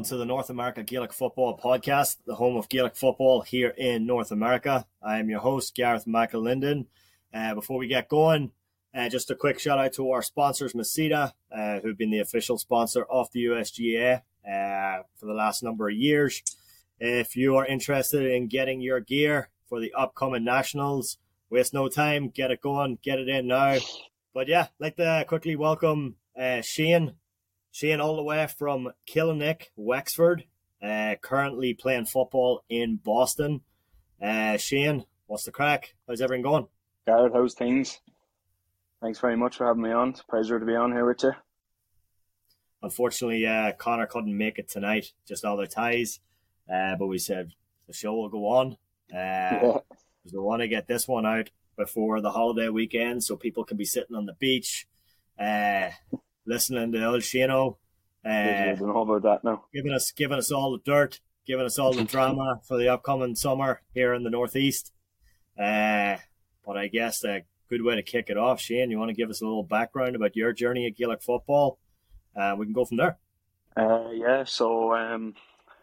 welcome to the North America Gaelic Football Podcast, the home of Gaelic football here in North America. I am your host, Gareth McAlinden. Uh, before we get going, uh, just a quick shout out to our sponsors, Masita, uh, who've been the official sponsor of the USGA uh, for the last number of years. If you are interested in getting your gear for the upcoming nationals, waste no time, get it going, get it in now. But yeah, I'd like to quickly welcome uh, Shane Shane all the way from Killinick, Wexford, uh, currently playing football in Boston. Uh, Shane, what's the crack? How's everything going? Gareth, how's things? Thanks very much for having me on. It's a pleasure to be on here with you. Unfortunately, uh, Connor couldn't make it tonight, just all the ties. Uh, but we said the show will go on. Uh, yeah. We want to get this one out before the holiday weekend so people can be sitting on the beach, uh, listening to old Shano. Uh, I about that now. Giving us, giving us all the dirt, giving us all the drama for the upcoming summer here in the northeast. Uh, but I guess a good way to kick it off, Shane. You want to give us a little background about your journey at Gaelic football? Uh, we can go from there. Uh, yeah, so um,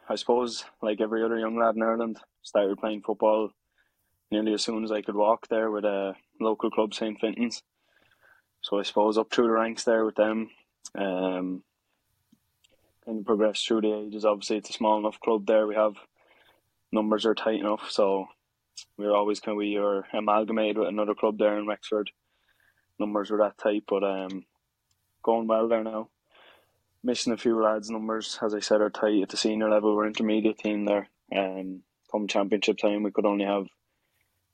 I suppose like every other young lad in Ireland, started playing football nearly as soon as I could walk there with a local club, St. Fintan's. So I suppose up through the ranks there with them. Um, kind of progressed through the ages. Obviously, it's a small enough club there. We have numbers are tight enough, so we're always kind of we are amalgamated with another club there in Wexford. Numbers are that tight, but um, going well there now. Missing a few lads' numbers, as I said, are tight at the senior level. We're intermediate team there. Um, come championship time, we could only have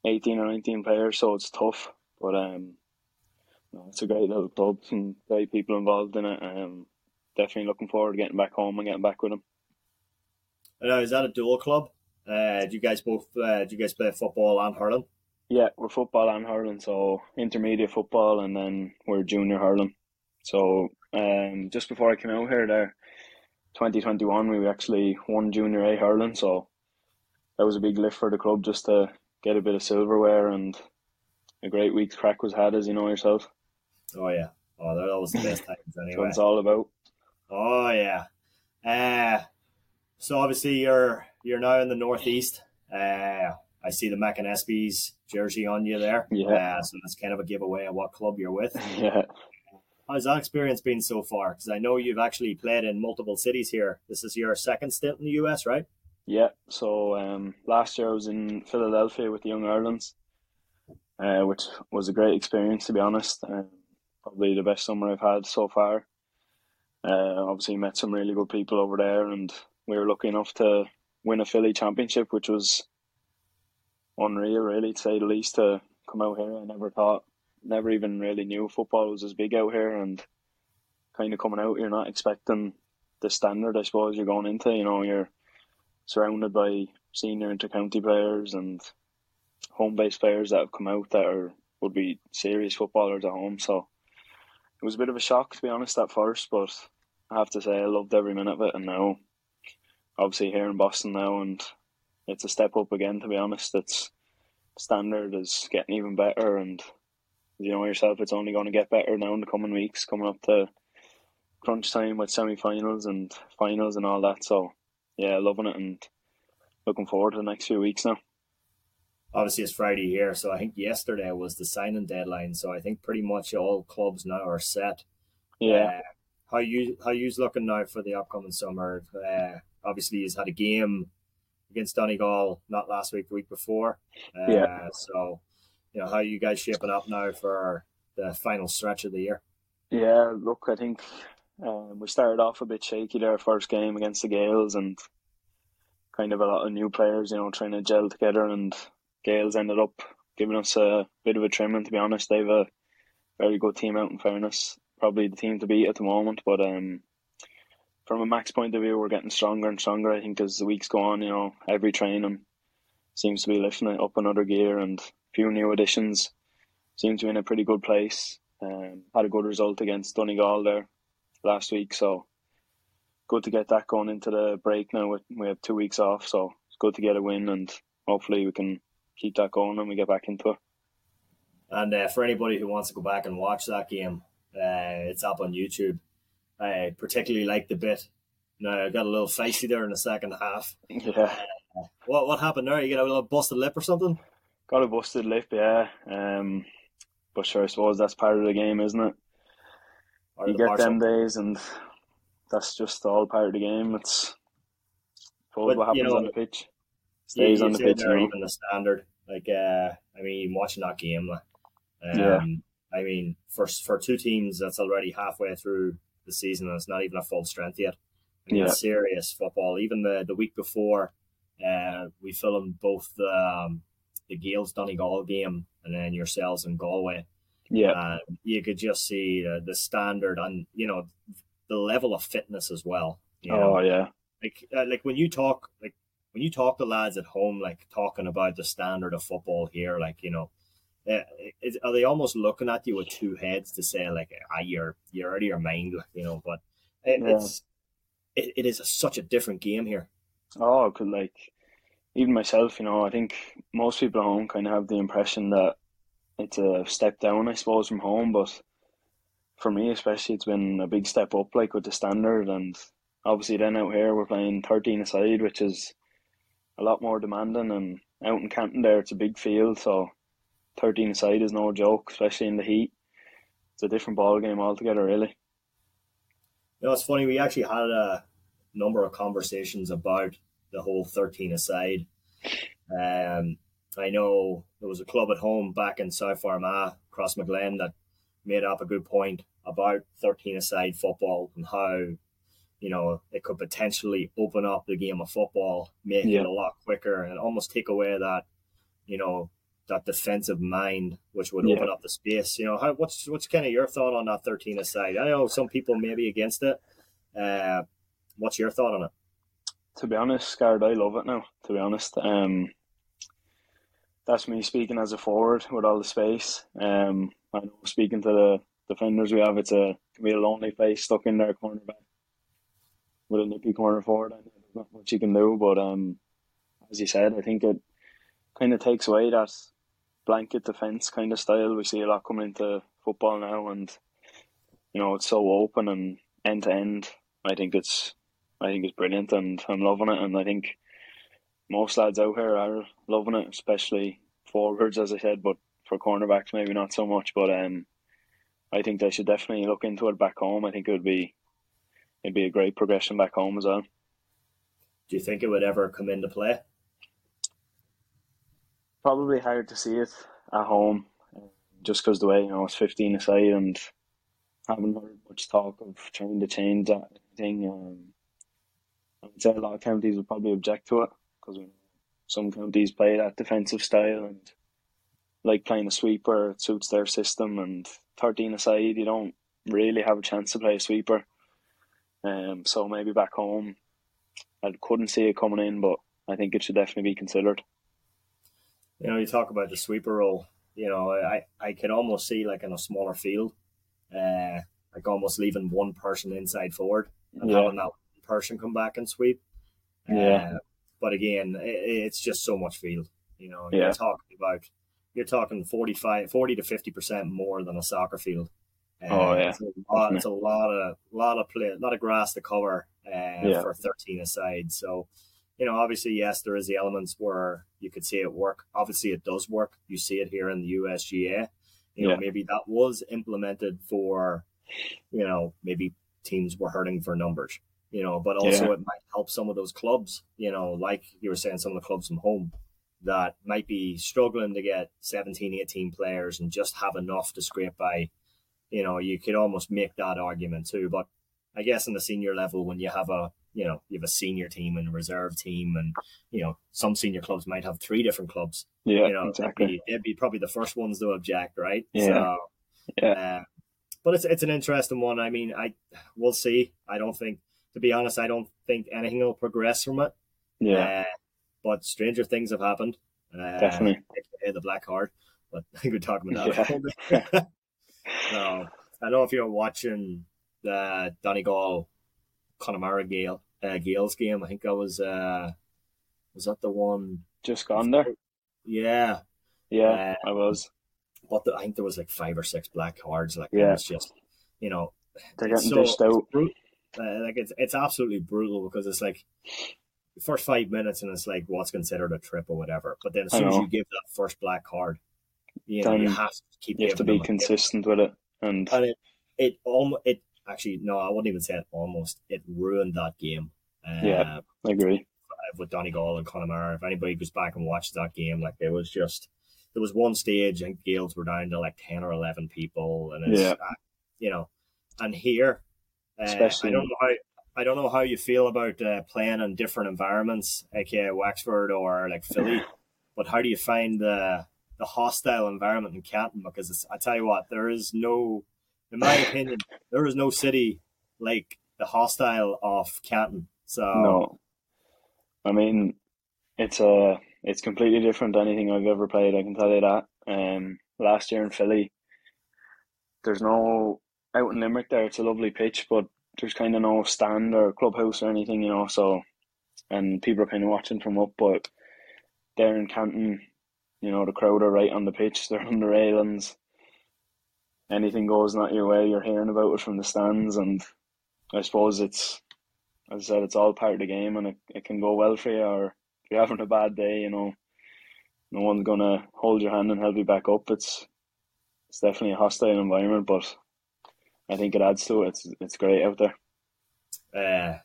eighteen or nineteen players, so it's tough. But um, no, it's a great little club and great people involved in it. Um, definitely looking forward to getting back home and getting back with them. Uh, is that a dual club? Uh, do you guys both? Uh, do you guys play football and hurling? Yeah, we're football and hurling. So intermediate football, and then we're junior hurling. So um, just before I came out here, there, twenty twenty one, we actually won junior A hurling. So that was a big lift for the club just to get a bit of silverware and a great week's crack was had, as you know yourself. Oh yeah, oh they're always the best times anyway. what it's all about. Oh yeah, uh, so obviously you're you're now in the northeast. Uh, I see the McAnespies jersey on you there. Yeah. Uh, so that's kind of a giveaway of what club you're with. Yeah. How's that experience been so far? Because I know you've actually played in multiple cities here. This is your second stint in the US, right? Yeah. So um, last year I was in Philadelphia with the Young Irelands, uh, which was a great experience to be honest. Um, probably the best summer I've had so far. Uh, obviously met some really good people over there, and we were lucky enough to win a Philly championship, which was unreal, really, to say the least. To come out here, I never thought, never even really knew football was as big out here, and kind of coming out, you're not expecting the standard. I suppose you're going into. You know, you're surrounded by senior intercounty players and home based players that have come out that are would be serious footballers at home. So it was a bit of a shock to be honest at first, but I have to say I loved every minute of it. And now, obviously here in Boston now, and it's a step up again. To be honest, it's standard is getting even better, and you know yourself, it's only going to get better now in the coming weeks, coming up to crunch time with semi-finals and finals and all that. So yeah, loving it and looking forward to the next few weeks now. Obviously, it's Friday here, so I think yesterday was the signing deadline. So I think pretty much all clubs now are set. Yeah. Uh, how you how you's looking now for the upcoming summer? Uh, obviously, he's had a game against Donegal not last week, the week before. Uh, yeah. So, you know, how are you guys shaping up now for the final stretch of the year? Yeah, look, I think um, we started off a bit shaky there, first game against the Gaels and kind of a lot of new players, you know, trying to gel together. And Gaels ended up giving us a bit of a trimming, to be honest. They've a very good team out, in fairness. Probably the team to beat at the moment, but um, from a max point of view, we're getting stronger and stronger. I think as the weeks go on, you know, every training seems to be lifting it up another gear, and a few new additions seem to be in a pretty good place. Um, had a good result against Donegal there last week, so good to get that going into the break now. We have two weeks off, so it's good to get a win, and hopefully we can keep that going when we get back into it. And uh, for anybody who wants to go back and watch that game, uh, it's up on YouTube. I particularly like the bit No, I got a little feisty there in the second half. Yeah. What what happened there? You get a little busted lip or something? Got a busted lip, yeah. Um, but sure, I suppose that's part of the game, isn't it? Or you the get them days, and that's just all part of the game. It's But, what you happens know, on the pitch You- stays on the pitch. there, even the standard. Like, uh, I mean, watching that game, like, um, Yeah. I mean, for for two teams that's already halfway through the season and it's not even a full strength yet. I mean, Yeah. it's serious football. Even the the week before, uh, we filmed both the um, the Gaels Donegal game and then yourselves in Galway. Yeah, Uh, you could just see uh, the standard and you know the level of fitness as well. You know? oh yeah, like uh, like when you talk like when you talk to lads at home like talking about the standard of football here like you know uh, is, are they almost looking at you with two heads to say like ah, you're you're out of your mind you know but it, Yeah. it's it, it is such a different game here Oh, could like even myself, you know, I think most people at home kind of have the impression that it's a step down, I suppose, from home. But for me, especially, it's been a big step up, like with the standard. And obviously, then out here, we're playing 13 aside, which is a lot more demanding. And out in Canton, there, it's a big field. So 13 aside is no joke, especially in the heat. It's a different ball game altogether, really. you know it's funny we actually had a number of conversations about the whole 13 aside um I know there was a club at home back in South Armagh, Crossmaglen, that made up a good point about 13 aside football and how, you know, it could potentially open up the game of football, make Yeah. it a lot quicker and almost take away that, you know, that defensive mind, which would Yeah. open up the space. You know, how, what's what's kind of your thought on that 13 aside? I know some people may be against it. Uh, what's your thought on it? To be honest, Scared, I love it now. To be honest, um, that's me speaking as a forward with all the space. Um, I know speaking to the defenders we have, it's a can be a lonely place stuck in their cornerback with a nippy corner forward. I know there's not much you can do, but um, as you said, I think it kind of takes away that blanket defense kind of style we see a lot coming into football now, and you know it's so open and end to end. I think it's I think it's brilliant, and I'm loving it. And I think most lads out here are loving it, especially forwards, as I said. But for cornerbacks, maybe not so much. But um, I think they should definitely look into it back home. I think it would be it'd be a great progression back home as well. Do you think it would ever come into play? Probably hard to see it at home, just because the way you know it's 15 aside, and haven't heard much talk of trying to change that thing. Um, I would say a lot of counties would probably object to it because some counties play that defensive style and like playing a sweeper. It suits their system, and 13 aside, you don't really have a chance to play a sweeper. Um, so maybe back home, I couldn't see it coming in, but I think it should definitely be considered. You know, you talk about the sweeper role. You know, I I can almost see like in a smaller field, uh, like almost leaving one person inside forward and Yeah. having that person come back and sweep. Yeah. Uh, but again, it, it's just so much field. You know, Yeah. you're talking about you're talking 45, 40 to fifty percent more than a soccer field. Uh, Oh, yeah. it's a lot, it's a lot of lot of play, a lot of grass to cover uh, Yeah. for thirteen aside. So, you know, obviously, yes, there is the elements where you could see it work. Obviously, it does work. You see it here in the USGA. You know, Yeah. maybe that was implemented for, you know, maybe teams were hurting for numbers. You know, but also it might help some of those clubs. You know, like you were saying, some of the clubs from home that might be struggling to get 17, 18 players and just have enough to scrape by. You know, you could almost make that argument too. But I guess in the senior level, when you have a you know you have a senior team and a reserve team, and you know some senior clubs might have three different clubs. Yeah, you know, exactly. they'd, be, they'd be probably the first ones to object, right? Yeah. So, Yeah. uh, but it's it's an interesting one. I mean, I we'll see. I don't think, to be honest, I don't think anything will progress from it. Yeah, Uh, but stranger things have happened. Uh, definitely. the black card. But I think we're talking about that. so I don't know if you're watching the Donegal Connemara Gael uh, Gaels game. I think that was uh was that the one? Just gone there. Yeah, Yeah, Uh, I was. but the, I think there was like five or six black cards. Like Yeah. it was just you know They're getting so- dished out. bru- Uh, like it's it's absolutely brutal because it's like first five minutes and it's like what's considered a trip or whatever. But then as soon as you give that first black card, you know you have to keep. You have to be consistent with it, and and it it almost it actually no, I wouldn't even say it almost. It ruined that game. Uh, Yeah. I agree. With Donegal and Connemara, if anybody goes back and watches that game, like it was just there was one stage and Gaels were down to like ten or eleven people, and it's Yeah. uh, you know, and here, uh, Especially- I don't know how. I don't know how you feel about uh, playing in different environments, aka Wexford or like Philly, but how do you find the the hostile environment in Canton? Because it's, I tell you what, there is no, in my opinion, there is no city like the hostile of Canton. So No, I mean, it's a it's completely different to anything I've ever played. I can tell you that. Um, last year in Philly, there's no out in Limerick. There, it's a lovely pitch, but there's kind of no stand or clubhouse or anything, you know. So, and people are kind of watching from up. But there in Canton, you know, the crowd are right on the pitch. They're on the railings. Anything goes not your way, you're hearing about it from the stands, and I suppose it's as I said, it's all part of the game, and it, it can go well for you, or if you're having a bad day, you know, no one's gonna hold your hand and help you back up. It's it's definitely a hostile environment, but I think it adds to it. It's it's great out there. uh,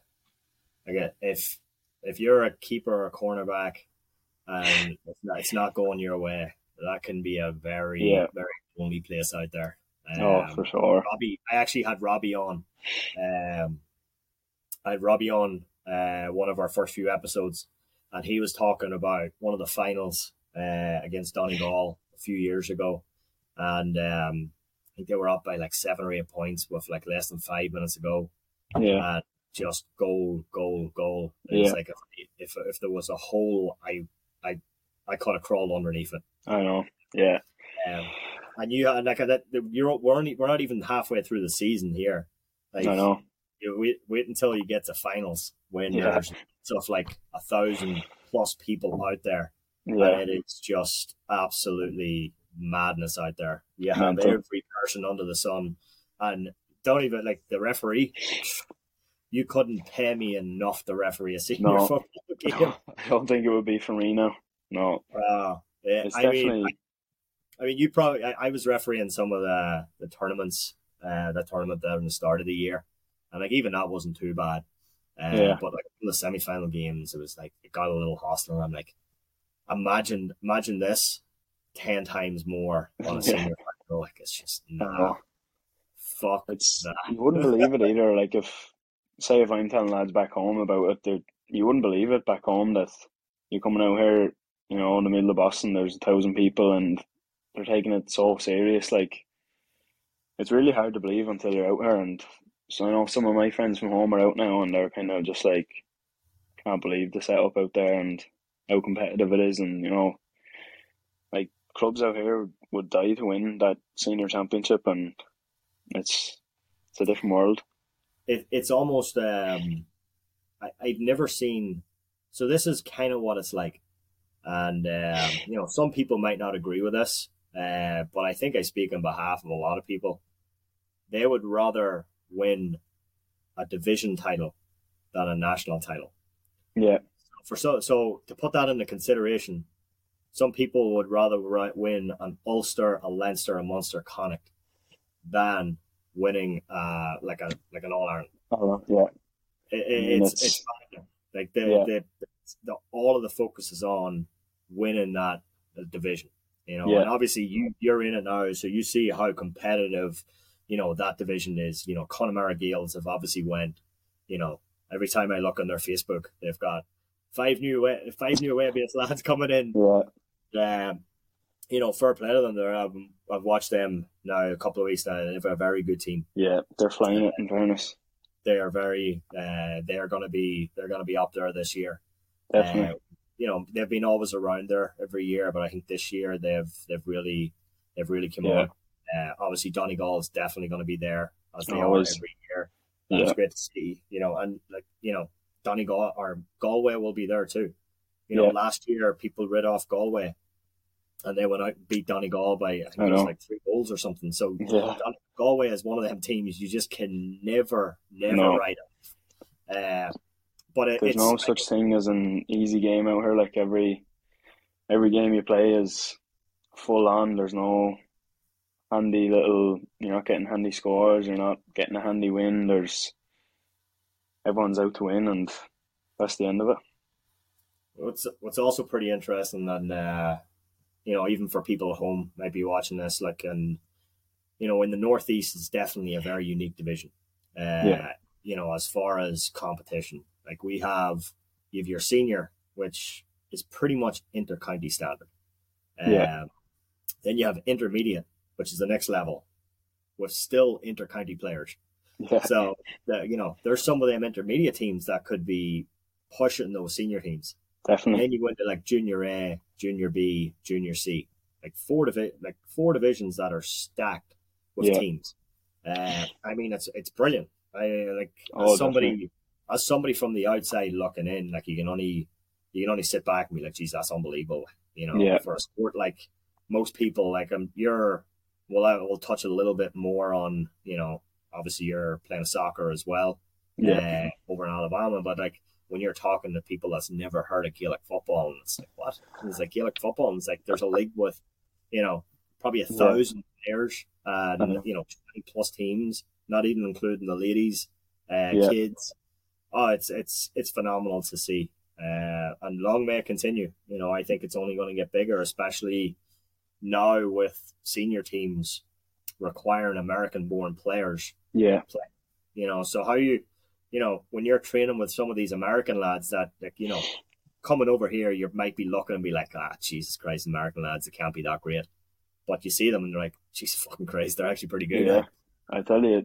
again, if if you're a keeper or a cornerback and it's not, it's not going your way, that can be a very Yeah. very lonely place out there. oh, Um, for sure. Robbie, I actually had Robbie on. Um, I had Robbie on uh, one of our first few episodes, and he was talking about one of the finals uh, against Donegal a few years ago, and um, I think they were up by like seven or eight points with like less than five minutes ago. Yeah, and just goal, goal, goal. And It's like if, if if there was a hole, I I kind of crawled underneath it. I know. Yeah, Um, and you and like that, you're we're only we're not even halfway through the season here. Like, I know. you wait wait until you get to finals when Yeah. there's stuff like a thousand plus people out there, Yeah, and it's just absolutely madness out there. You have Mental. every person under the sun, and don't even like the referee. You couldn't pay me enough to referee a senior No. football game. I don't think it would be for me now. No, yeah, it's I definitely. mean, I mean, you probably. I, I was refereeing some of the the tournaments, uh, the tournament there in the start of the year, and like even that wasn't too bad. Uh, Yeah. But like in the semi final games, it was like it got a little hostile. And I'm like, imagine, imagine this ten times more on a Yeah. senior final. Like it's just nah, fuck. It's that. you wouldn't believe it either. Like if, say, if I'm telling lads back home about it, they you wouldn't believe it back home that you're coming out here, you know, in the middle of Boston. There's a thousand people, and they're taking it so serious. Like it's really hard to believe until you're out here. And so I know some of my friends from home are out now, and they're kind of just like, can't believe the setup out there and how competitive it is, and you know, like clubs out here would die to win that senior championship, and it's it's a different world. it, it's almost um I, I've never seen so this is kind of what it's like and um, you know some people might not agree with this uh, but I think I speak on behalf of a lot of people. They would rather win a division title than a national title. Yeah, for so so to put that into consideration some people would rather win an Ulster a Leinster a Munster Connacht than winning uh like a like an All Ireland. I. Yeah, it, I mean, it's, it's- it's like the, Yeah. the, the all of the focus is on winning that uh, division you know Yeah. and obviously you you're in it now so you see how competitive you know that division is you know Connemara Gales have obviously went you know every time I look on their Facebook they've got five new away, five new away lads coming in yeah, um, you know fair play to them there I've, I've watched them now a couple of weeks now they're a very good team yeah. They're flying it. In fairness, they are very uh, they are going to be they're going to be up there this year definitely. Uh, you know, they've been always around there every year, but I think this year they've they've really they've really come Yeah. on. Uh, obviously, Donegal is definitely going to be there as they Always. are every year. That's Yeah. great to see. You know, and like you know, Donegal or Galway will be there too. You know, Yeah. last year people rid off Galway, and they went out and beat Donegal by I think I it was know. like three goals or something. So Yeah. Don- Galway is one of them teams you just can never never No. write off. Uh, but it, there's no such thing as an easy game out here. Like every every game you play is full on. There's no handy little. You're not getting handy scores. You're not getting a handy win. There's everyone's out to win, and that's the end of it. What's what's also pretty interesting, and uh, you know, even for people at home might be watching this, like, and you know, in the Northeast is definitely a very unique division. Uh, yeah. You know, as far as competition, like we have, you have your senior, which is pretty much inter-county standard. Yeah. Um, then you have intermediate, which is the next level, with still inter-county players. Yeah. So, you know, there's some of them intermediate teams that could be pushing those senior teams. Definitely. And then you go into like junior A, junior B, junior C, like four divi- like four divisions that are stacked with yeah. teams. Uh, I mean, it's it's brilliant. I like oh, somebody definitely. As somebody from the outside looking in, like you can only you can only sit back and be like, "Geez, that's unbelievable." You know, yeah. for a sport like most people, like um, you're. Well, I will touch a little bit more on you know. Obviously, you're playing soccer as well, yeah, uh, over in Alabama. But like when you're talking to people that's never heard of Gaelic football, and it's like what? And it's like Gaelic football, and it's like there's a league with, you know, probably a thousand yeah. players, and uh-huh. you know, twenty plus teams, not even including the ladies, uh, yeah. kids. Oh, it's it's it's phenomenal to see, uh, and long may it continue. You know, I think it's only going to get bigger, especially now with senior teams requiring American-born players. Yeah. Play. You know, so how you, you know, when you're training with some of these American lads that, like, you know, coming over here, you might be looking and be like, ah, Jesus Christ, American lads, it can't be that great. But you see them and they're like, Jesus fucking Christ, they're actually pretty good. Yeah, I tell you,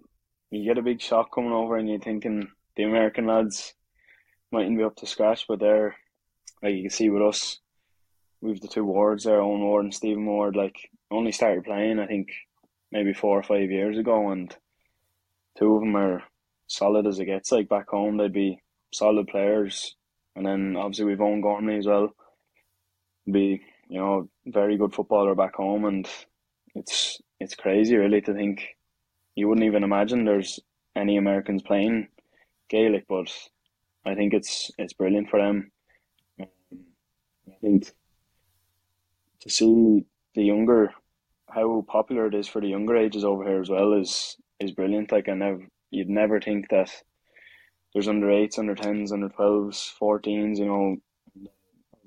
you get a big shock coming over and you're thinking the American lads mightn't be up to scratch, but they're like you can see with us, we've the two wards there, Owen Ward and Stephen Ward. Like only started playing, I think maybe four or five years ago, and two of them are solid as it gets. Like back home, they'd be solid players, and then obviously we've Owen Gormley as well. Be you know very good footballer back home, and it's it's crazy really to think you wouldn't even imagine there's any Americans playing Gaelic, but I think it's it's brilliant for them. Um, I think to see the younger how popular it is for the younger ages over here as well is is brilliant. Like I never you'd never think that there's under eights, under tens, under twelves, fourteens, you know.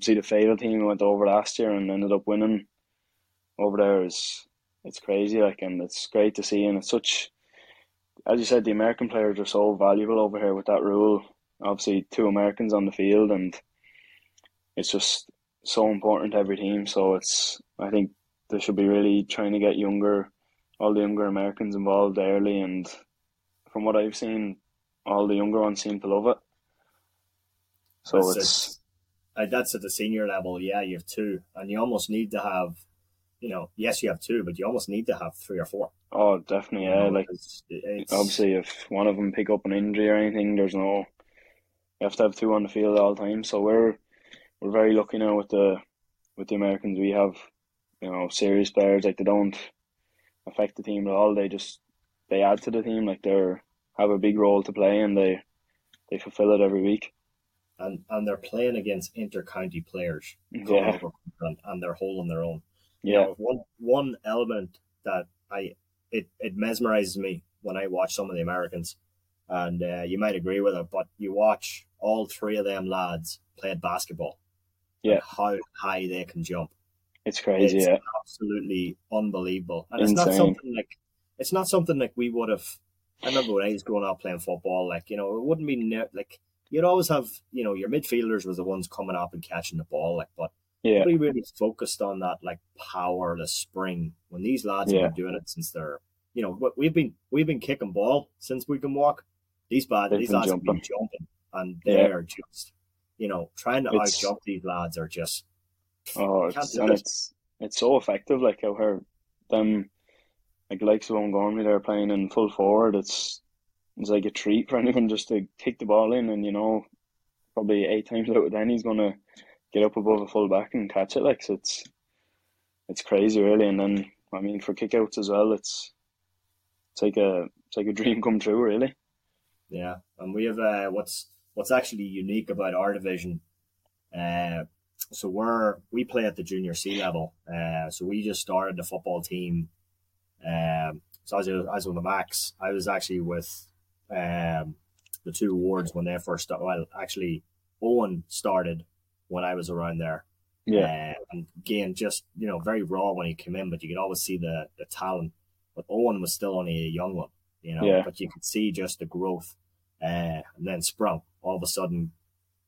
See the Fado team went over last year and ended up winning over there is it's crazy like and it's great to see and it's such as you said, the American players are so valuable over here with that rule. Obviously, two Americans on the field, and it's just so important to every team. So it's, I think they should be really trying to get younger, all the younger Americans involved early. And from what I've seen, all the younger ones seem to love it. So that's it's, uh, that's at the senior level. Yeah, you have two, and you almost need to have you know, yes, you have two, but you almost need to have three or four. Oh, definitely, yeah. You know, like it's, it's, obviously, if one of them pick up an injury or anything, there's no. You have to have two on the field all the time. So we're we're very lucky now with the with the Americans. We have you know serious players like they don't affect the team at all. They just they add to the team. Like they're have a big role to play and they they fulfill it every week. And and they're playing against inter county players. Yeah. And, and they're holding their own. Yeah. Know, one one element that I it it mesmerizes me when I watch some of the Americans, and uh, you might agree with it, but you watch all three of them lads playing basketball. Yeah. How high they can jump. It's crazy. It's yeah. Absolutely unbelievable, and Insane. it's not something like it's not something like we would have. I remember when I was growing up playing football, like you know, it wouldn't be ne- like you'd always have you know your midfielders was the ones coming up and catching the ball, like but yeah. Nobody really focused on that like power, spring. When these lads yeah. have been doing it since they're, you know, we've been we've been kicking ball since we can walk. These bad, these lads jumping. have been jumping, and they're yeah. just, you know, trying to out jump these lads are just. Oh, it's, and it's it's so effective. Like how her them, like likes of Gormley, they're playing in full forward. It's it's like a treat for anyone just to kick the ball in, and you know, probably eight times out of ten he's gonna get up above a full back and catch it. Like so it's it's crazy, really. And then I mean, for kickouts as well, it's it's like a it's like a dream come true, really. Yeah, and we have uh, what's what's actually unique about our division. Uh, so we're we play at the junior C level. Uh, so we just started the football team. Um, so as I was with the Max, I was actually with um, the two wards when they first started. Well, actually, Owen started when I was around there. Yeah. Uh, and again, just you know, very raw when he came in, but you could always see the the talent. But Owen was still only a young one, you know. Yeah. But you could see just the growth, uh, and then sprung all of a sudden,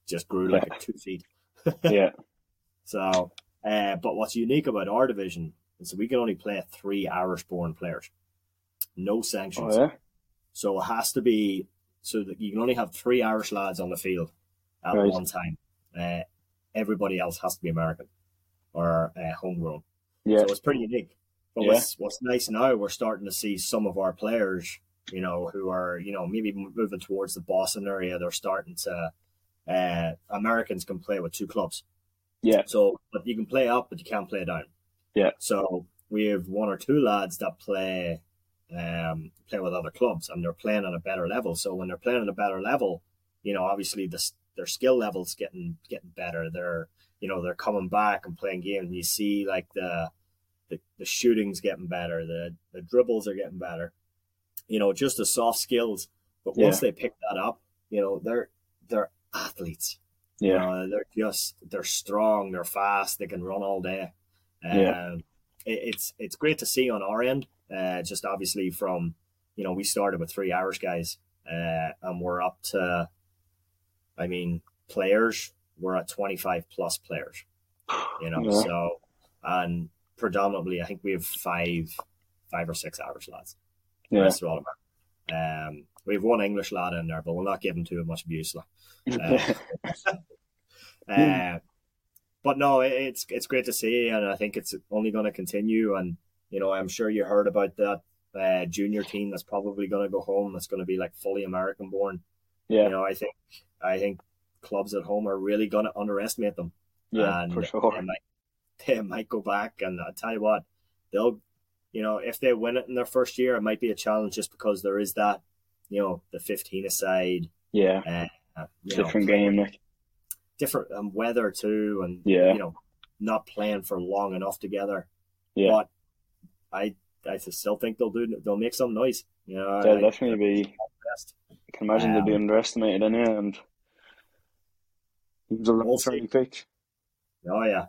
just grew like Yeah. two feet. yeah, So, uh, but what's unique about our division is we can only play three Irish-born players, no sanctions. oh yeah, So it has to be so that you can only have three Irish lads on the field at Right. one time. Uh, everybody else has to be American or uh, homegrown. yeah, So it's pretty unique. But Yeah. what's, what's nice now, we're starting to see some of our players, you know, who are, you know, maybe moving towards the Boston area. They're starting to, uh, Americans can play with two clubs. yeah, So, but you can play up, but you can't play down. Yeah. So we have one or two lads that play, um, play with other clubs, and they're playing on a better level. So when they're playing on a better level, you know, obviously this their skill levels getting getting better. They're you know they're coming back and playing games. You see like the the, the shooting's getting better. The the dribbles are getting better. You know, just the soft skills. But once Yeah. they pick that up, you know, they're they're athletes. You yeah, know, they're just they're strong, they're fast, they can run all day. Yeah. Um, it, it's it's great to see on our end. Uh, just obviously from you know we started with three Irish guys, uh, and we're up to, I mean, players. We're at twenty five plus players. You know, Yeah. so and predominantly, I think we have five, five or six Irish lads. The yeah. rest are all American. Um, we have one English lad in there, but we'll not give him too much abuse. Uh, uh, but no, it's it's great to see, and I think it's only going to continue. And you know, I'm sure you heard about that uh, junior team that's probably going to go home. That's going to be like fully American born. Yeah, You know, I think I think clubs at home are really going to underestimate them. yeah, and for sure. They might, they might go back, and I tell you what, they'll, you know, if they win it in their first year, it might be a challenge just because there is that, you know, the 15 aside, Yeah, uh, you know, different game, like different um, weather too, and Yeah. you know, not playing for long enough together. yeah. But I, I still think they'll do. They'll make some noise. You know, They'll I, definitely be. Best. I can imagine they'll be Um, underestimated anyway, and teams will We'll learn quick. Oh yeah.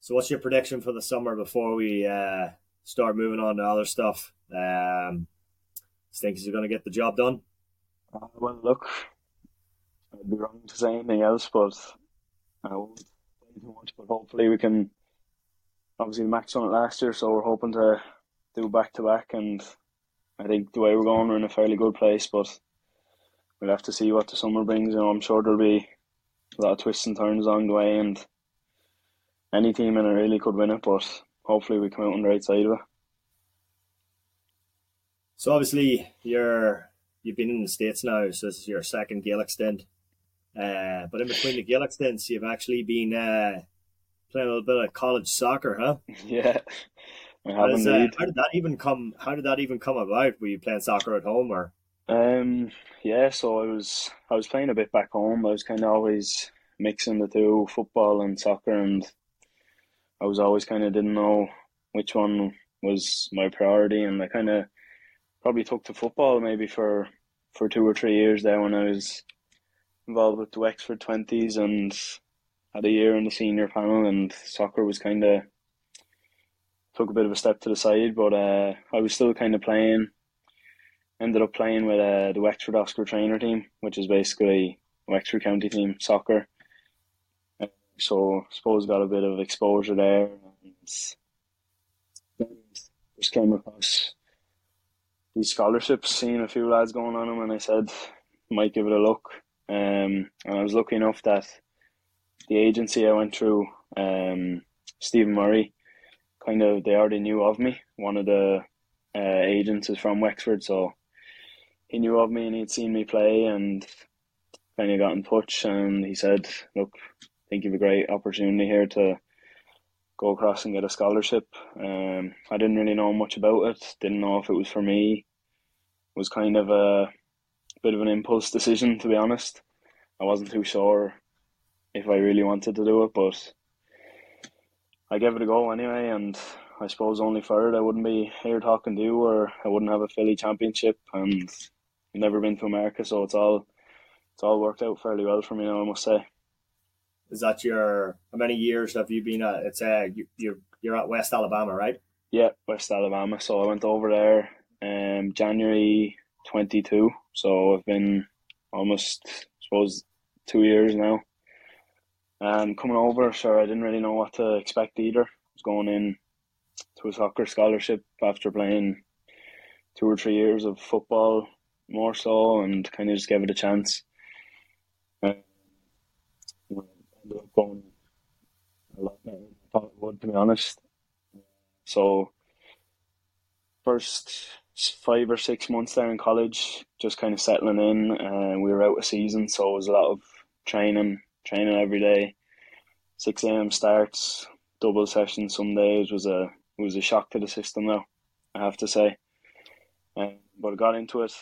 So, what's your prediction for the summer before we uh, start moving on to other stuff? Um, think he's going to get the job done? Uh, well, look, I'd be wrong to say anything else, but I won't say too much. But hopefully, we can. Obviously, the Max on it last year, so we're hoping to do back to back. And I think the way we're going, we're in a fairly good place. But we'll have to see what the summer brings. You know, I'm sure there'll be a lot of twists and turns along the way, and any team in it really could win it. But hopefully, we come out on the right side of it. So obviously you're you've been in the states now, so this is your second Gaelic stint. Uh, but in between the Gaelic stints, you've actually been uh, playing a little bit of college soccer, huh? Yeah, I How, have does, uh, how did that even come? How did that even come about? Were you playing soccer at home, or Um, yeah, so I was I was playing a bit back home. I was kind of always mixing the two, football and soccer, and I was always kind of didn't know which one was my priority, and I kind of probably took to football maybe for for two or three years there when I was involved with the Wexford twenties and had a year in the senior panel, and soccer was kind of took a bit of a step to the side, but uh, I was still kind of playing ended up playing with uh, the Wexford Oscar Traynor team, which is basically Wexford County team soccer. Uh, So I suppose got a bit of exposure there, and just came across these scholarships, seeing a few lads going on them, and I said might give it a look. Um, and I was lucky enough that the agency I went through, um, Stephen Murray, kind of they already knew of me. One of the uh, agents is from Wexford, so he knew of me and he'd seen me play and kind of got in touch and he said, "Look, I think you've a great opportunity here to go across and get a scholarship." Um, I didn't really know much about it. Didn't know if it was for me. It was kind of a bit of an impulse decision, to be honest. I wasn't too sure if I really wanted to do it, but I gave it a go anyway. And I suppose only for it, I wouldn't be here talking to you, or I wouldn't have a Philly championship, and never been to America, so it's all it's all worked out fairly well for me now. I must say. Is that your how many years have you been at? It's uh you you're you're at West Alabama, right? Yeah, West Alabama. So I went over there um January twenty two. So I've been almost I suppose two years now. Um coming over, sure I didn't really know what to expect either. I was going in to a soccer scholarship after playing two or three years of football more so and kind of just gave it a chance. Um, ended up going a lot better than I thought it would, to be honest. So, first five or six months there in college, just kind of settling in. Uh, we were out of season, so it was a lot of training, training every day. Six a.m. starts, double sessions some days was a was a shock to the system. Though I have to say, um, but I got into it,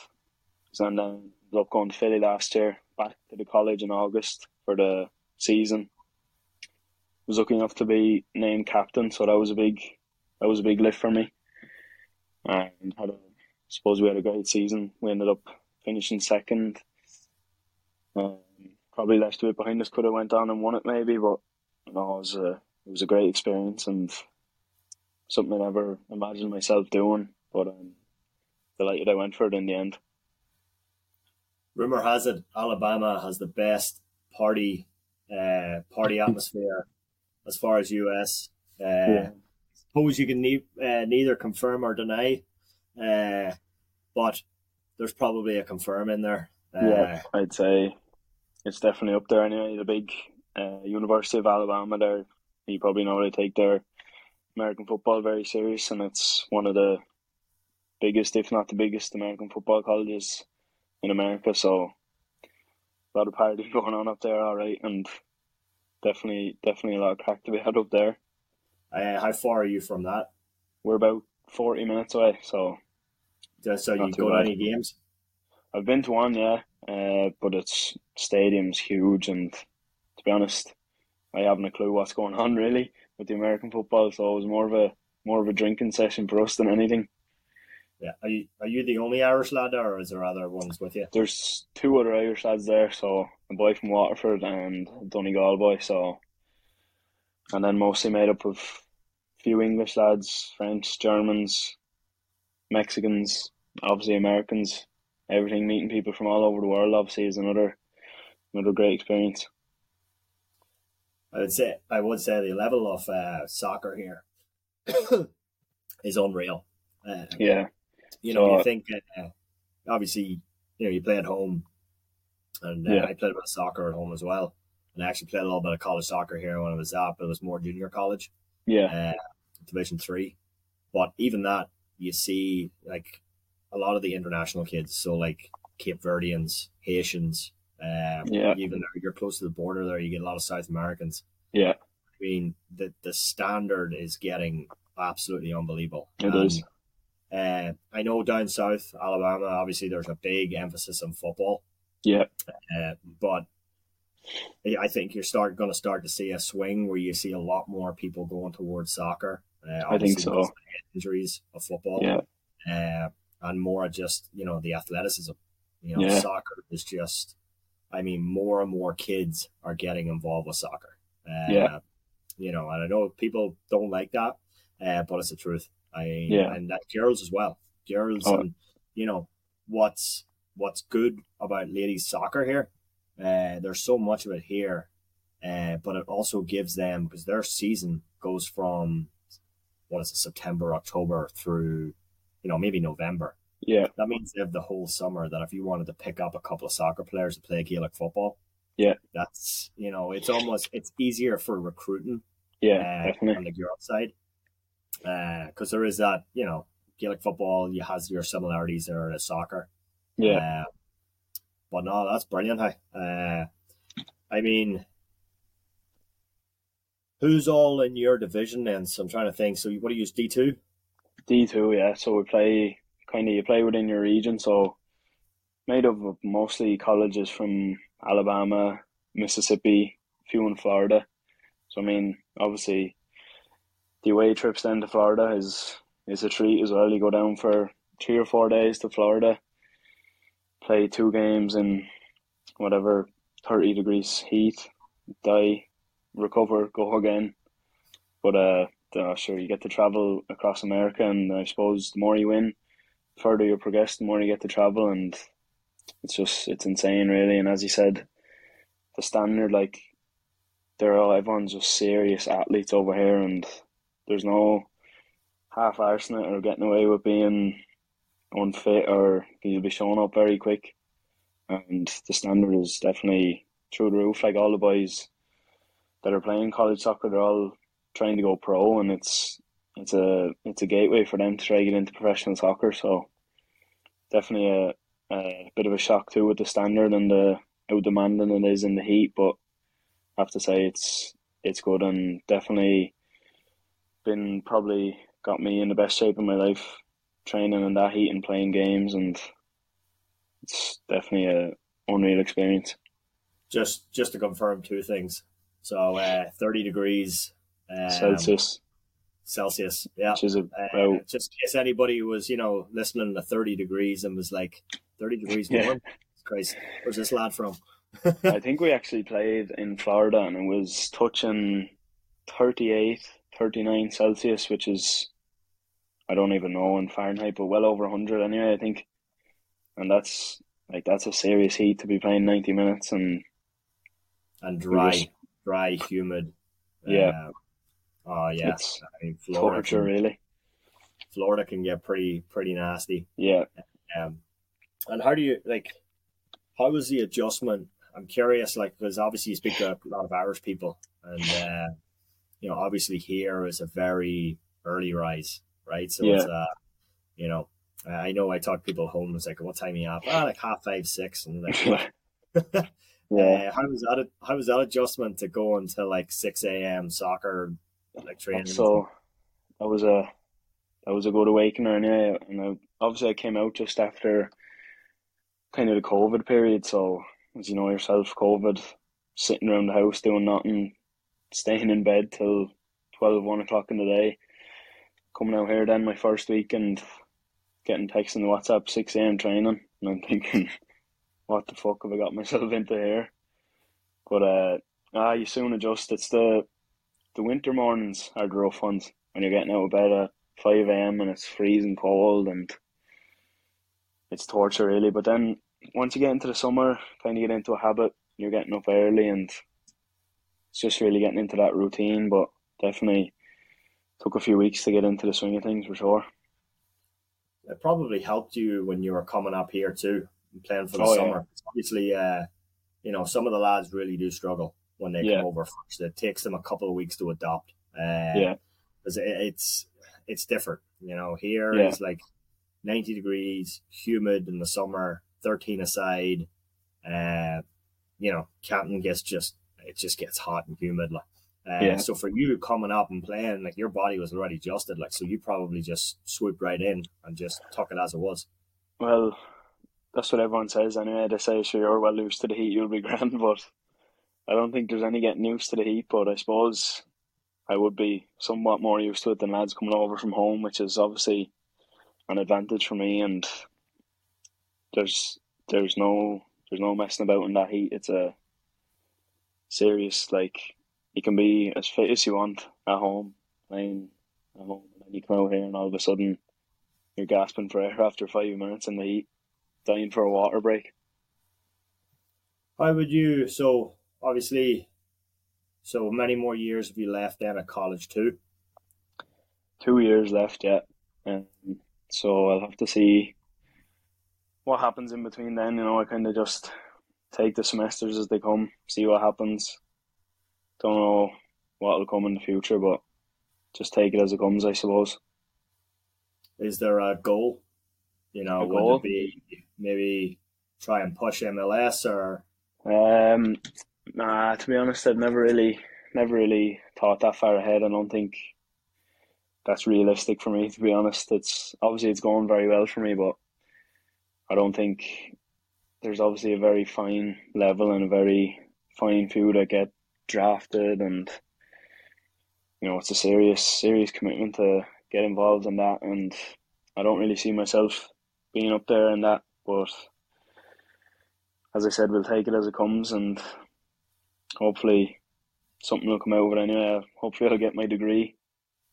and then ended up going to Philly last year, back to the college in August for the season. Was lucky enough to be named captain, so that was a big that was a big lift for me. And had a, I suppose we had a great season. We ended up finishing second. Um, probably left a bit behind us. Could have went down and won it maybe, but no, it was a it was a great experience and something I never imagined myself doing. But I'm delighted I went for it in the end. Rumor has it Alabama has the best party uh, party atmosphere as far as US. Uh, yeah. Suppose you can ne- uh, neither confirm or deny, uh, but there's probably a confirm in there. Uh, yeah, I'd say it's definitely up there anyway. The big uh, University of Alabama there, you probably know they take their American football very serious, and it's one of the biggest, if not the biggest, American football colleges in America. So a lot of partying going on up there, all right, and definitely, definitely a lot of crack to be had up there. Uh, how far are you from that? We're about forty minutes away, so. Just so you go to any games? I've been to one, yeah, uh, but its stadium's huge, and to be honest, I haven't a clue what's going on really with the American football. So it was more of a more of a drinking session for us than anything. Yeah, are you are you the only Irish lad there, or is there other ones with you? There's two other Irish lads there, so a boy from Waterford and a Donegal boy. So, and then mostly made up of a few English lads, French, Germans, Mexicans, obviously Americans. Everything meeting people from all over the world obviously is another another great experience. I would say I would say the level of uh, soccer here is unreal. Uh, yeah, you know, so, you think uh, obviously you know you play at home, and uh, yeah. I played a bit of soccer at home as well, and I actually played a little bit of college soccer here when I was up. It was more junior college, yeah, uh, Division three, but even that you see like a lot of the international kids, so like Cape Verdeans, Haitians, um, yeah. Even though you're close to the border there, you get a lot of South Americans. Yeah. I mean, the the standard is getting absolutely unbelievable. It and, is. Uh, I know down south, Alabama, obviously there's a big emphasis on football. Yeah. Uh, but I think you're start going to start to see a swing where you see a lot more people going towards soccer. Uh, I think so. Injuries of football. Yeah. Uh, and more just you know the athleticism. You know, yeah. soccer is just I mean, more and more kids are getting involved with soccer. Uh, yeah. You know, and I know people don't like that, uh, but it's the truth. I yeah. and that girls as well, girls, oh. and you know what's what's good about ladies soccer here. Uh, there's so much of it here, uh, but it also gives them because their season goes from what is it September, October through, you know, maybe November. Yeah. That means they have the whole summer that if you wanted to pick up a couple of soccer players to play Gaelic football, yeah, that's you know, it's almost it's easier for recruiting. Yeah, uh, on the girl side, because uh, there is that you know Gaelic football. You has your similarities there to soccer. Yeah, uh, but no, that's brilliant. Hey, uh, I mean, who's all in your division? And so I'm trying to think. So what do you use D two? D two, yeah. So we play kind of you play within your region. So made up of mostly colleges from Alabama, Mississippi, a few in Florida. So I mean, obviously, the away trips down to Florida is is a treat as well. You go down for three or four days to Florida, play two games in whatever thirty degrees heat, die, recover, go again. But uh, uh, sure, you get to travel across America, and I suppose the more you win, the further you progress, the more you get to travel, and it's just it's insane, really. And as you said, the standard like they're all everyone's just serious athletes over here, and there's no half arsing it or getting away with being unfit or you'll be showing up very quick. And the standard is definitely through the roof. Like all the boys that are playing college soccer, they're all trying to go pro, and it's it's a it's a gateway for them to try get into professional soccer. So definitely a, a bit of a shock too with the standard and the how demanding it is in the heat. But I have to say it's it's good and definitely been probably got me in the best shape of my life training in that heat and playing games and it's definitely a unreal experience. Just just to confirm two things. So uh, thirty degrees um, Celsius. Celsius, yeah. Which is a, uh, just in case anybody was, you know, listening to thirty degrees and was like, thirty degrees warm. Yeah. Christ, where's this lad from? I think we actually played in Florida and it was touching 38, 39 Celsius, which is I don't even know in Fahrenheit, but well over hundred anyway. I think, and that's like that's a serious heat to be playing ninety minutes and and dry, just, dry, humid. Yeah. Uh, oh yes, I mean, Florida torture, can, really. Florida can get pretty pretty nasty. Yeah. Um, and how do you like? How was the adjustment? I'm curious, like because obviously you speak to a lot of Irish people, and uh, you know, obviously here is a very early rise right? So yeah. it's uh, you know, I know I talk people home. It's like, what time are you up? Ah, like half five, six, and like, yeah. Uh, how was that? How was that adjustment to go into like six a.m. soccer, like training? So that was a that was a good awakener, yeah. And I, obviously, I came out just after kind of the COVID period. So as you know yourself, COVID, sitting around the house doing nothing, staying in bed till 12, 1 o'clock in the day coming out here then my first week and getting texts in the WhatsApp six AM training and I'm thinking, what the fuck have I got myself into here? But uh ah you soon adjust. It's the the winter mornings are the rough ones when you're getting out of bed at five AM and it's freezing cold and it's torture really. But then once you get into the summer, kind of get into a habit, you're getting up early and it's just really getting into that routine. But definitely took a few weeks to get into the swing of things for sure. It probably helped you when you were coming up here too, playing for the oh, summer. Yeah. Obviously, uh, you know, some of the lads really do struggle when they yeah. come over first. It takes them a couple of weeks to adopt. Uh, yeah, because it's it's different. You know, here yeah. it's like ninety degrees, humid in the summer, thirteen aside. Uh, you know, Canton gets just it just gets hot and humid. Like uh, yeah. So for you coming up and playing, like your body was already adjusted, like so you probably just swooped right in and just took it as it was. Well, that's what everyone says anyway. They say, "Sure, you're well used to the heat, you'll be grand," but I don't think there's any getting used to the heat. But I suppose I would be somewhat more used to it than lads coming over from home, which is obviously an advantage for me. And there's there's no there's no messing about in that heat. It's a serious like you can be as fit as you want at home, playing at home, and then you come out here and all of a sudden you're gasping for air after five minutes in the heat, dying for a water break. How would you? So obviously, so many more years have you left then at college too? Two years left, yeah. Um, so I'll have to see what happens in between then. You know, I kind of just take the semesters as they come, see what happens, don't know what will come in the future, but just take it as it comes, I suppose. Is there a goal? You know, a would goal? it be maybe try and push MLS or? Um, nah. To be honest, I've never really, never really thought that far ahead. I don't think that's realistic for me. To be honest, it's obviously it's going very well for me, but I don't think there's obviously a very fine level and a very fine few that get drafted, and you know it's a serious serious commitment to get involved in that, and I don't really see myself being up there in that, but as I said, we'll take it as it comes, and hopefully something will come out of it anyway. Hopefully, I'll get my degree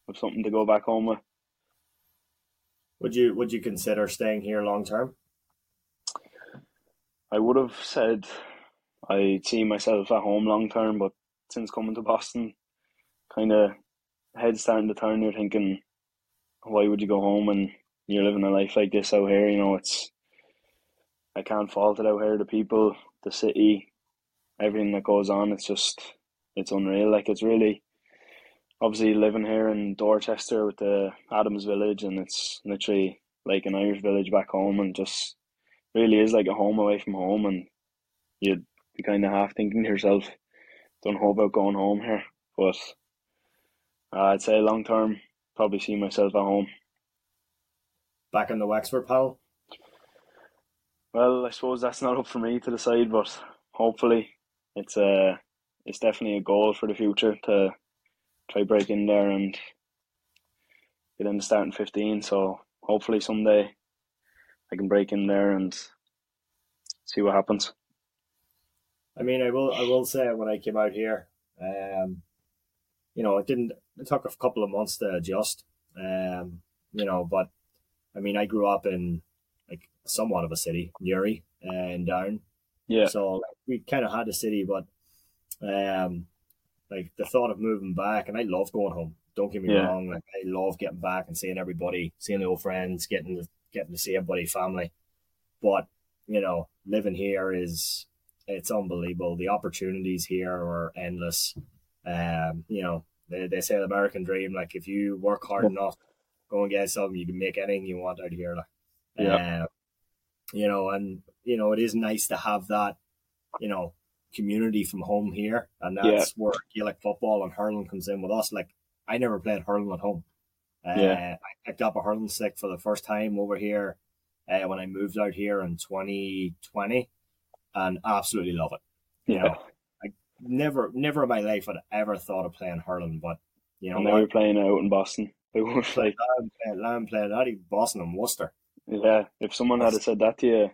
with something to go back home with. Would you Would you consider staying here long term? I would have said I see myself at home long term, but since coming to Boston, kind of head starting to turn. You're thinking, why would you go home and you're living a life like this out here? You know, it's I can't fault it out here. The people, the city, everything that goes on. It's just it's unreal. Like it's really obviously living here in Dorchester with the Adams Village, and it's literally like an Irish village back home, and just really is like a home away from home, and you'd be kind of half thinking to yourself, don't know about going home here, but uh, I'd say long term, probably see myself at home. Back in the Wexford panel. Well, I suppose that's not up for me to decide, but hopefully, it's a uh, it's definitely a goal for the future to try break in there and get in the starting fifteen. So hopefully someday I can break in there and see what happens. I mean, I will I will say when I came out here, um, you know, it didn't. It took a couple of months to adjust. Um, you know, but I mean, I grew up in like somewhat of a city, Newry and Down. Yeah. So like, we kind of had a city, but um, like the thought of moving back, and I love going home. Don't get me yeah. wrong. Like I love getting back and seeing everybody, seeing the old friends, getting to, getting to see everybody, family. But you know, living here is it's unbelievable. The opportunities here are endless. Um, you know, they, they say the American dream, like if you work hard enough, go and get something, you can make anything you want out here. Like, yeah. Uh, you know, and you know, it is nice to have that, you know, community from home here, and that's yeah. where Gaelic football and hurling comes in with us. Like, I never played hurling at home. Uh, yeah. I picked up a hurling stick for the first time over here uh, when I moved out here in 2020, and absolutely love it. You yeah. know, I never, never in my life had I ever thought of playing hurling, but you know, and now you're playing out in Boston. Was like I'm playing, I'm playing out in Boston and Worcester. Yeah, if someone had said that to you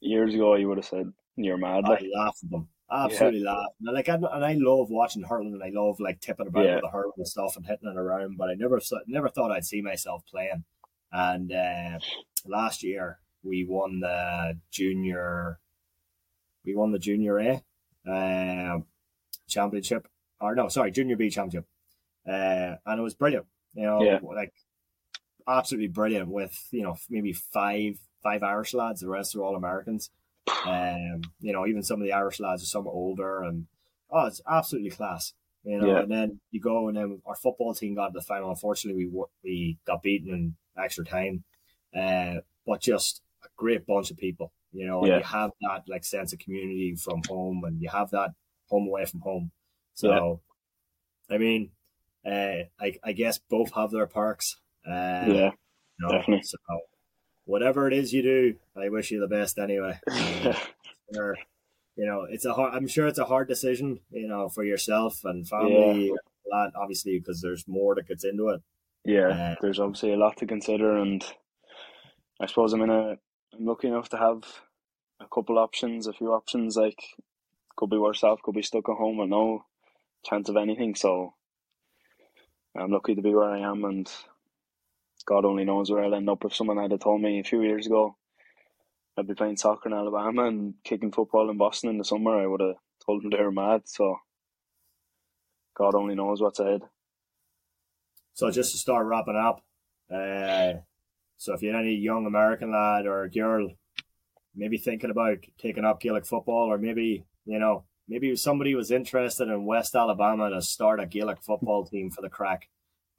years ago, you would have said you're mad. Like. I laughed at them. Absolutely yeah. laugh. And like, I, and I love watching hurling, and I love like tipping about yeah. with the hurling and stuff and hitting it around. But I never, never thought I'd see myself playing. And uh, last year we won the junior, we won the junior A uh, championship, or no, sorry, junior B championship, uh, and it was brilliant. You know, yeah. like absolutely brilliant with you know maybe five five Irish lads. The rest are all Americans. Um, you know, even some of the Irish lads are somewhat older, and oh, it's absolutely class. You know, yeah. and then you go, and then our football team got to the final. Unfortunately, we we got beaten in extra time, uh, but just a great bunch of people. You know, yeah. and you have that like sense of community from home, and you have that home away from home. So, yeah. I mean, uh, I I guess both have their perks. Uh, yeah, know, definitely. So, whatever it is you do, I wish you the best anyway. or, you know, it's a hard, I'm sure it's a hard decision, you know, for yourself and family, yeah. lot, obviously, because there's more that gets into it. Yeah, uh, there's obviously a lot to consider, and I suppose I'm in a, I'm lucky enough to have a couple options, a few options. Like, could be worse off, could be stuck at home with no chance of anything. So, I'm lucky to be where I am, and God only knows where I'll end up. If someone had told me a few years ago I'd be playing soccer in Alabama and kicking football in Boston in the summer, I would have told them they were mad. So God only knows what's ahead. So just to start wrapping up, uh, so if you're any young American lad or girl, maybe thinking about taking up Gaelic football, or maybe you know, maybe somebody was interested in West Alabama to start a Gaelic football team for the crack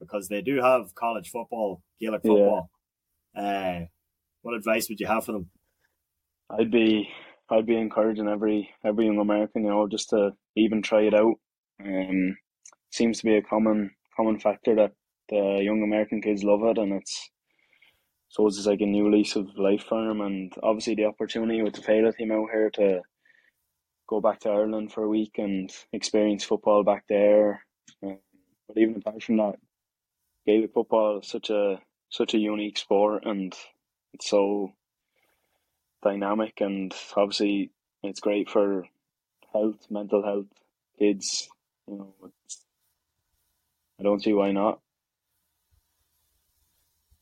because they do have college football, Gaelic football. Yeah. Uh, what advice would you have for them? I'd be I'd be encouraging every every young American, you know, just to even try it out. Um, seems to be a common common factor that the young American kids love it, and it's so it's like a new lease of life for them, and obviously the opportunity with the Féile team out here to go back to Ireland for a week and experience football back there. Um, but even apart from that, Gaelic football is such a such a unique sport, and it's so dynamic, and obviously it's great for health, mental health, kids. You know, I don't see why not.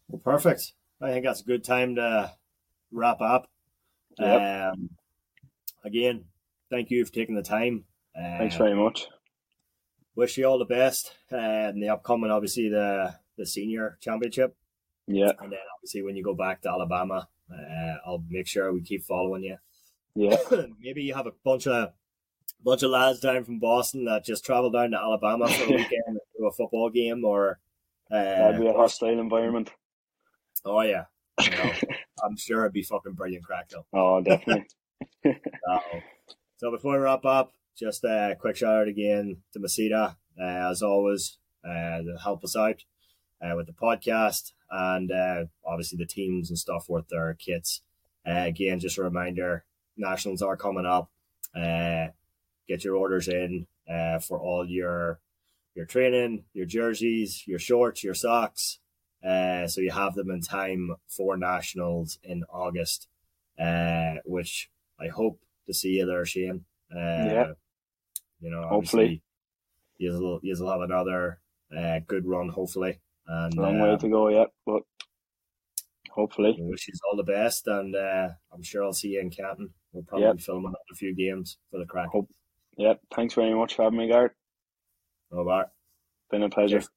Well, perfect. I think that's a good time to wrap up. Yep. Um, again, thank you for taking the time. Uh, Thanks very much. Wish you all the best uh, in the upcoming, obviously the the senior championship. Yeah, and then obviously when you go back to Alabama, uh, I'll make sure we keep following you. Yeah, maybe you have a bunch of bunch of lads down from Boston that just travel down to Alabama for a weekend to a football game, or uh, that'd be a hostile environment. Oh yeah, you know, I'm sure it'd be fucking brilliant crack though. Oh, definitely. so before we wrap up, just a quick shout out again to Masita, uh, as always, uh, to help us out uh, with the podcast and obviously the teams and stuff with their kits. Again, just a reminder, nationals are coming up. Get your orders in for all your your training, your jerseys, your shorts, your socks, uh, so you have them in time for nationals in August, uh, which I hope to see you there, Shane. Uh, yeah. You know, hopefully you'll you'll have another uh, good run, hopefully. And long way to go yet, but hopefully. I wish you all the best, and uh, I'm sure I'll see you in Canton. We'll probably yep. film another few games for the crack. Hope. Yeah, thanks very much for having me, Gareth. No bar. Been a pleasure. Cheers.